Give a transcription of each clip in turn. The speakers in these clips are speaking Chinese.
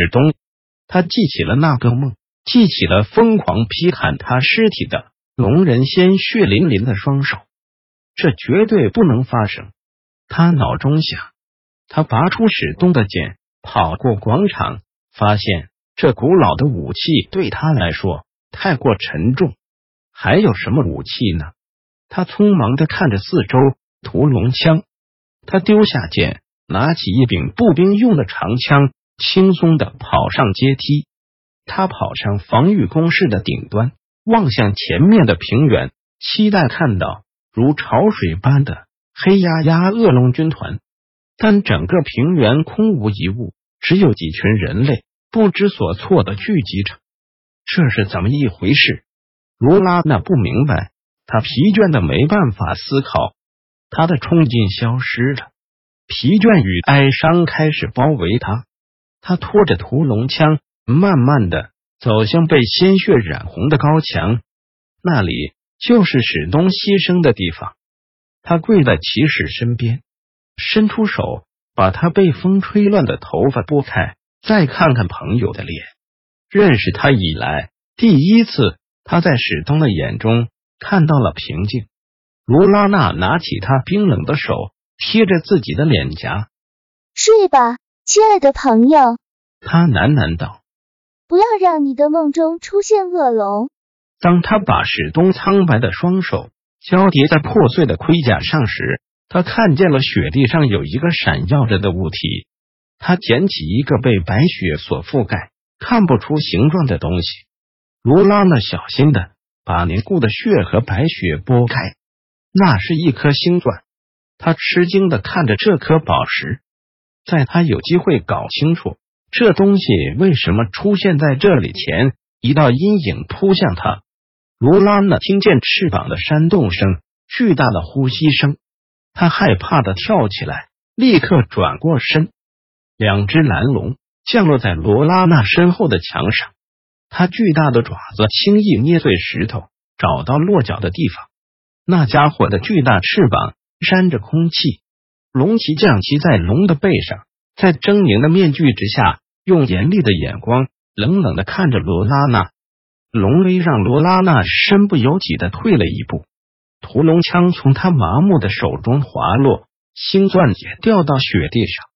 史东，他记起了那个梦，记起了疯狂劈砍他尸体的龙人鲜血淋淋的双手。这绝对不能发生。他脑中想，他拔出史东的剑，跑过广场，发现这古老的武器对他来说太过沉重。还有什么武器呢？他匆忙的看着四周，屠龙枪。他丢下剑，拿起一柄步兵用的长枪。轻松的跑上阶梯，他跑上防御工事的顶端，望向前面的平原，期待看到如潮水般的黑压压恶龙军团。但整个平原空无一物，只有几群人类不知所措的聚集着。这是怎么一回事？罗拉娜不明白，他疲倦的没办法思考，他的冲劲消失了，疲倦与哀伤开始包围他。他拖着屠龙枪，慢慢的走向被鲜血染红的高墙，那里就是史东牺牲的地方。他跪在骑士身边，伸出手把他被风吹乱的头发拨开，再看看朋友的脸。认识他以来，第一次，他在史东的眼中看到了平静。罗拉娜拿起他冰冷的手，贴着自己的脸颊，睡吧。亲爱的朋友，他喃喃道：“不要让你的梦中出现恶龙。”当他把史东苍白的双手交叠在破碎的盔甲上时，他看见了雪地上有一个闪耀着的物体。他捡起一个被白雪所覆盖、看不出形状的东西。罗拉娜小心的把凝固的血和白雪拨开，那是一颗星钻。他吃惊的看着这颗宝石。在他有机会搞清楚这东西为什么出现在这里前，一道阴影扑向他。罗拉娜听见翅膀的扇动声，巨大的呼吸声，他害怕的跳起来，立刻转过身。两只蓝龙降落在罗拉娜身后的墙上，他巨大的爪子轻易捏碎石头，找到落脚的地方。那家伙的巨大翅膀扇着空气。龙骑将骑在龙的背上，在狰狞的面具之下，用严厉的眼光冷冷的看着罗拉娜。龙威让罗拉娜身不由己的退了一步，屠龙枪从他麻木的手中滑落，星钻也掉到雪地上。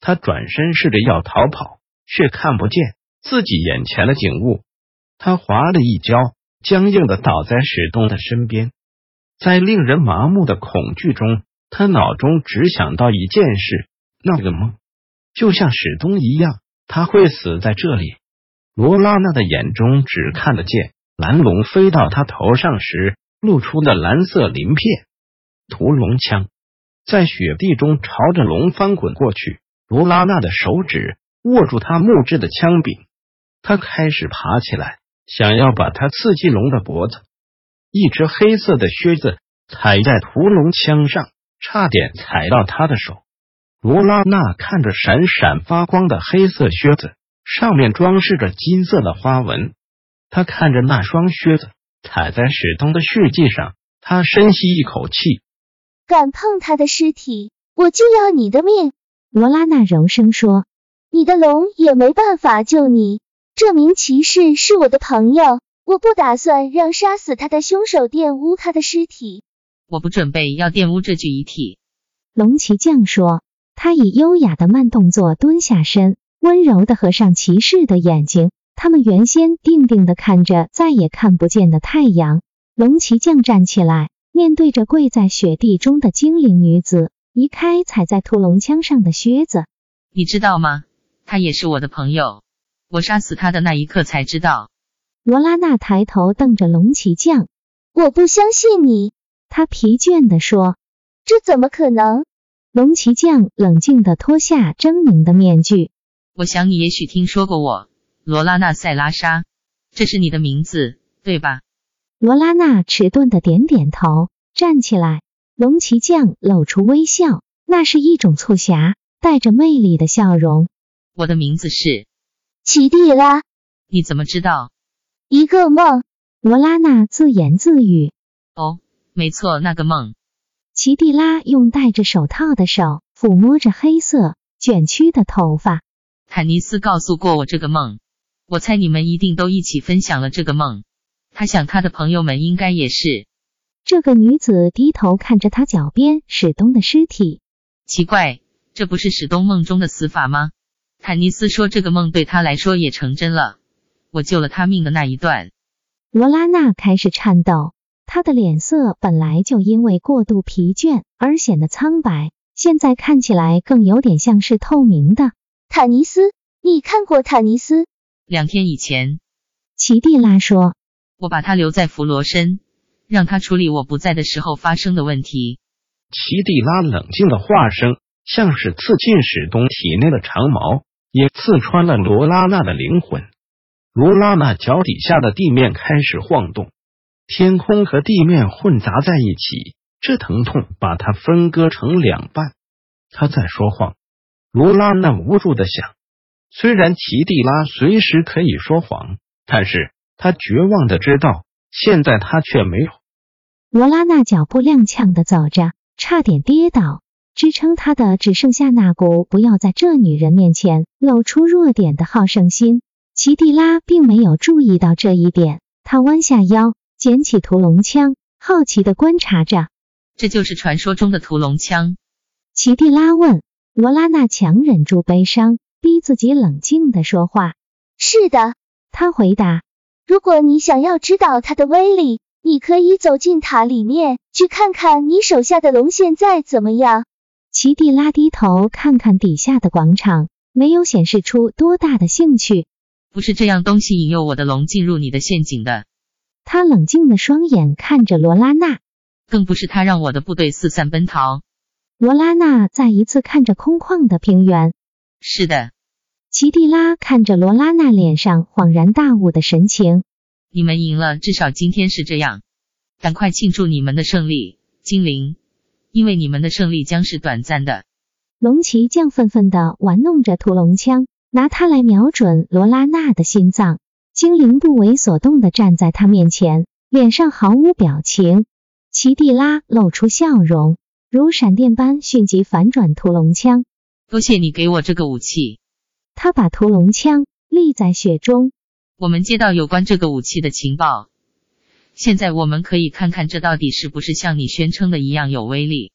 他转身试着要逃跑，却看不见自己眼前的景物。他滑了一跤，僵硬的倒在史东的身边，在令人麻木的恐惧中。他脑中只想到一件事，那个梦就像史东一样，他会死在这里。罗拉娜的眼中只看得见蓝龙飞到他头上时露出的蓝色鳞片。屠龙枪在雪地中朝着龙翻滚过去，罗拉娜的手指握住他木质的枪柄，他开始爬起来，想要把它刺进龙的脖子。一只黑色的靴子踩在屠龙枪上。差点踩到他的手。罗拉娜看着闪闪发光的黑色靴子，上面装饰着金色的花纹。他看着那双靴子踩在史东的血迹上，他深吸一口气。敢碰他的尸体，我就要你的命！罗拉娜柔声说：“你的龙也没办法救你。这名骑士是我的朋友，我不打算让杀死他的凶手玷污他的尸体。”我不准备要玷污这具遗体，龙骑将说。他以优雅的慢动作蹲下身，温柔的合上骑士的眼睛。他们原先定定的看着再也看不见的太阳。龙骑将站起来，面对着跪在雪地中的精灵女子，移开踩在屠龙枪上的靴子。你知道吗？他也是我的朋友。我杀死他的那一刻才知道。罗拉娜抬头瞪着龙骑将，我不相信你。他疲倦地说：“这怎么可能？”龙骑将冷静地脱下狰狞的面具。我想你也许听说过我，罗拉娜·塞拉莎，这是你的名字，对吧？罗拉娜迟钝的点点头，站起来。龙骑将露出微笑，那是一种促狭、带着魅力的笑容。我的名字是奇蒂拉。你怎么知道？一个梦。罗拉娜自言自语。哦，没错，那个梦。奇蒂拉用戴着手套的手抚摸着黑色卷曲的头发。坦尼斯告诉过我这个梦，我猜你们一定都一起分享了这个梦。他想他的朋友们应该也是。这个女子低头看着他脚边史东的尸体。奇怪，这不是史东梦中的死法吗？坦尼斯说这个梦对他来说也成真了。我救了他命的那一段。罗拉娜开始颤抖，她的脸色本来就因为过度疲倦而显得苍白，现在看起来更有点像是透明的。坦尼斯，你看过坦尼斯？两天以前，奇蒂拉说：“我把他留在弗罗申。”让他处理我不在的时候发生的问题。奇蒂拉冷静的话声，像是刺进史东体内的长矛，也刺穿了罗拉娜的灵魂。罗拉娜脚底下的地面开始晃动，天空和地面混杂在一起，这疼痛把他分割成两半。他在说谎。罗拉娜无助的想，虽然奇蒂拉随时可以说谎，但是他绝望的知道。现在他却没有。罗拉娜脚步踉跄的走着，差点跌倒。支撑她的只剩下那股不要在这女人面前露出弱点的好胜心。奇蒂拉并没有注意到这一点，他弯下腰，捡起屠龙枪，好奇的观察着。这就是传说中的屠龙枪？奇蒂拉问。罗拉娜强忍住悲伤，逼自己冷静的说话。是的，他回答。如果你想要知道它的威力，你可以走进塔里面去看看你手下的龙现在怎么样。奇蒂拉低头看看底下的广场，没有显示出多大的兴趣。不是这样东西引诱我的龙进入你的陷阱的。他冷静的双眼看着罗拉娜，更不是他让我的部队四散奔逃。罗拉娜再一次看着空旷的平原。是的。奇蒂拉看着罗拉娜脸上恍然大悟的神情，你们赢了，至少今天是这样。赶快庆祝你们的胜利，精灵，因为你们的胜利将是短暂的。龙骑将愤愤地玩弄着屠龙枪，拿它来瞄准罗拉娜的心脏。精灵不为所动的站在他面前，脸上毫无表情。奇蒂拉露出笑容，如闪电般迅疾反转屠龙枪。多谢你给我这个武器。他把屠龙枪立在雪中。我们接到有关这个武器的情报，现在我们可以看看这到底是不是像你宣称的一样有威力。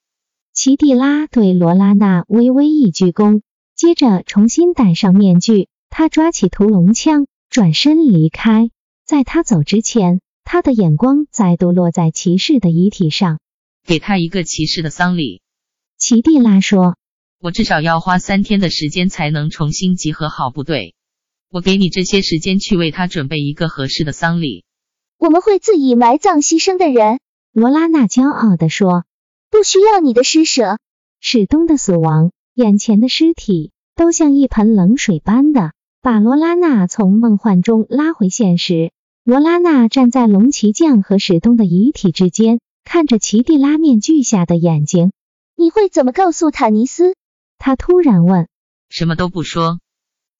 奇蒂拉对罗拉娜微微一鞠躬，接着重新戴上面具。他抓起屠龙枪，转身离开。在他走之前，他的眼光再度落在骑士的遗体上，给他一个骑士的丧礼。奇蒂拉说。我至少要花三天的时间才能重新集合好部队。我给你这些时间去为他准备一个合适的丧礼。我们会自己埋葬牺牲的人。罗拉娜骄傲地说：“不需要你的施舍。”史东的死亡，眼前的尸体，都像一盆冷水般的把罗拉娜从梦幻中拉回现实。罗拉娜站在龙骑将和史东的遗体之间，看着奇蒂拉面具下的眼睛。你会怎么告诉坦尼斯？他突然问：“什么都不说。”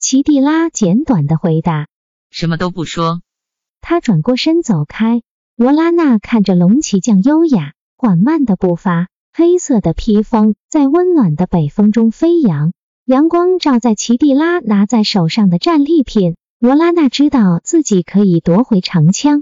奇蒂拉简短的回答：“什么都不说。”他转过身走开。罗拉娜看着龙骑将优雅缓慢的步伐，黑色的披风在温暖的北风中飞扬，阳光照在奇蒂拉拿在手上的战利品。罗拉娜知道自己可以夺回长枪，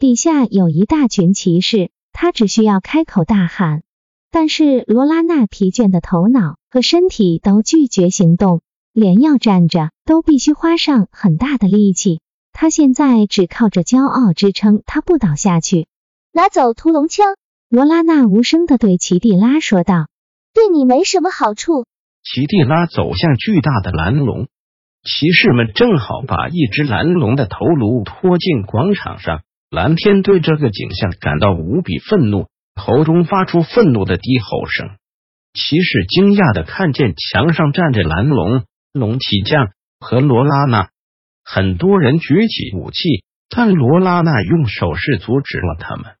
底下有一大群骑士，他只需要开口大喊。但是罗拉娜疲倦的头脑和身体都拒绝行动，连要站着都必须花上很大的力气。她现在只靠着骄傲支撑，她不倒下去。拿走屠龙枪，罗拉娜无声的对奇蒂拉说道：“对你没什么好处。”奇蒂拉走向巨大的蓝龙，骑士们正好把一只蓝龙的头颅拖进广场上。蓝天对这个景象感到无比愤怒。口中发出愤怒的低吼声，骑士惊讶的看见墙上站着蓝龙、龙骑将和罗拉娜，很多人举起武器，但罗拉娜用手势阻止了他们。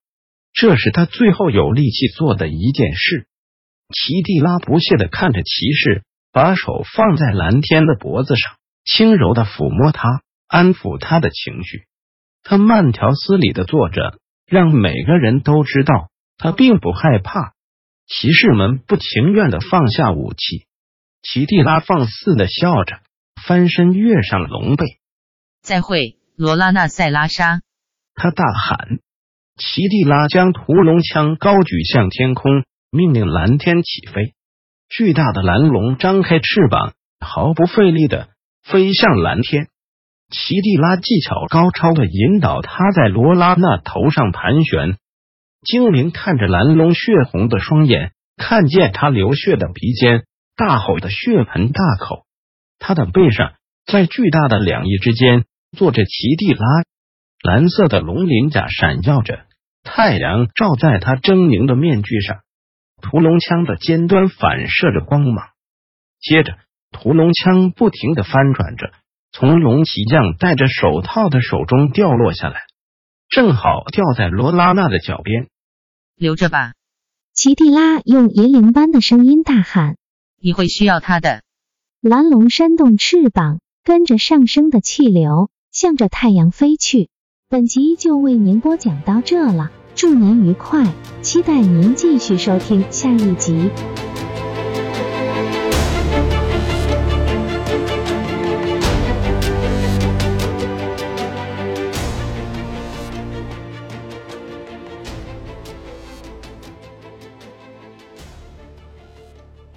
这是他最后有力气做的一件事。奇蒂拉不屑的看着骑士，把手放在蓝天的脖子上，轻柔的抚摸他，安抚他的情绪。他慢条斯理的坐着，让每个人都知道他并不害怕。骑士们不情愿的放下武器。奇蒂拉放肆的笑着，翻身跃上龙背。再会，罗拉纳塞拉莎！他大喊。奇蒂拉将屠龙枪高举向天空，命令蓝天起飞。巨大的蓝龙张开翅膀，毫不费力的飞向蓝天。奇蒂拉技巧高超的引导它在罗拉娜头上盘旋。精灵看着蓝龙血红的双眼，看见它流血的鼻尖，大吼的血盆大口。它的背上，在巨大的两翼之间，坐着奇蒂拉。蓝色的龙鳞甲闪耀着，太阳照在他狰狞的面具上，屠龙枪的尖端反射着光芒。接着，屠龙枪不停的翻转着，从龙骑将戴着手套的手中掉落下来，正好掉在罗拉娜的脚边。留着吧，奇蒂拉用银铃般的声音大喊：“你会需要它的。”蓝龙扇动翅膀，跟着上升的气流，向着太阳飞去。本集就为您播讲到这了，祝您愉快，期待您继续收听下一集。